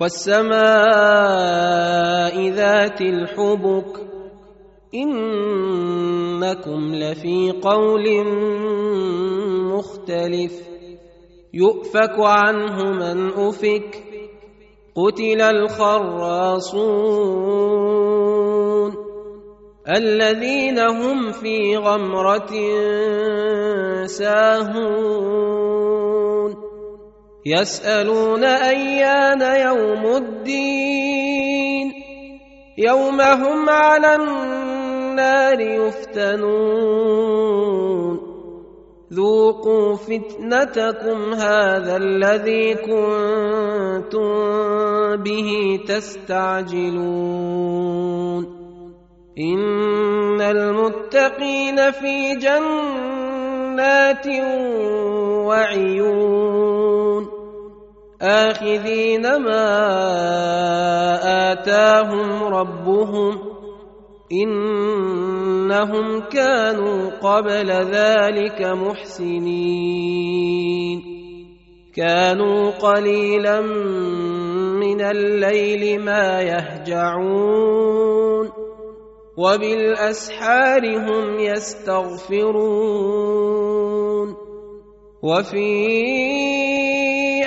والسماء ذات الحبك إنكم لفي قول مختلف يؤفك عنه من أفك قتل الخراصون الذين هم في غمرة ساهون يسألون أيان يوم الدين. يوم هم على النار يفتنون. ذوقوا فتنتكم هذا الذي كنتم به تستعجلون. إن المتقين في جنات وعيون. آخذين ما آتاهم ربهم إنهم كانوا قبل ذلك محسنين. كانوا قليلا من الليل ما يهجعون. وبالأسحار هم يستغفرون. وفي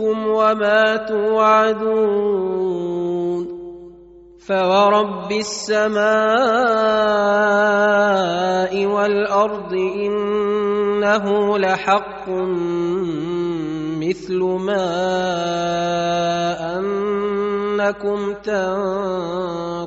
وما توعدون فورب السماء والارض انه لحق مثل ما انكم تنطقون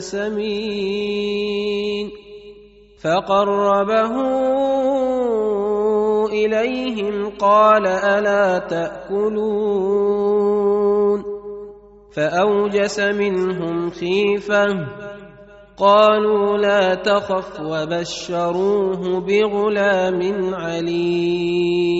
سمين فقربه إليهم قال ألا تأكلون فأوجس منهم خيفة قالوا لا تخف وبشروه بغلام عليم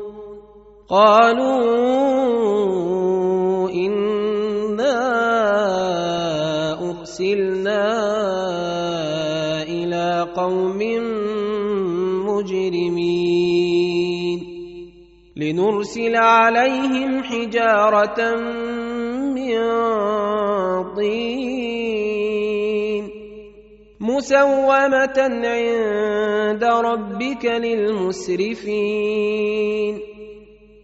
قالوا انا ارسلنا إلى قوم مجرمين لنرسل عليهم حجاره من طين مسومه عند ربك للمسرفين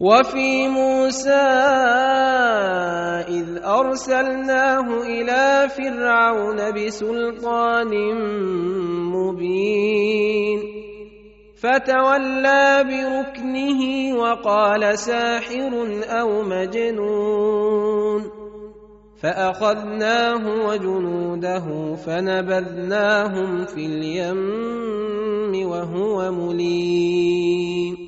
وفي موسى إذ أرسلناه إلى فرعون بسلطان مبين. فتولى بركنه وقال ساحر أو مجنون. فأخذناه وجنوده فنبذناهم في اليم وهو مليم.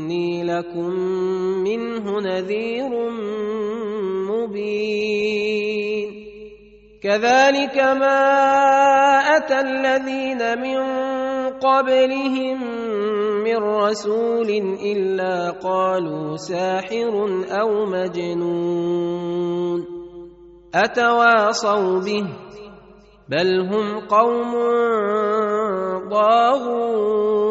لكم منه نذير مبين. كذلك ما أتى الذين من قبلهم من رسول إلا قالوا ساحر أو مجنون. أتواصوا به؟ بل هم قوم ضاغون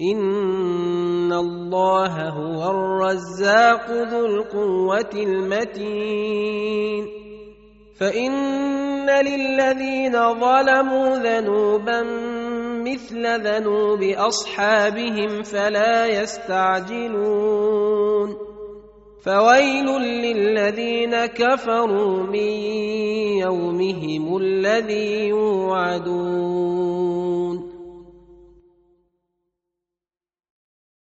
ان الله هو الرزاق ذو القوه المتين فان للذين ظلموا ذنوبا مثل ذنوب اصحابهم فلا يستعجلون فويل للذين كفروا من يومهم الذي يوعدون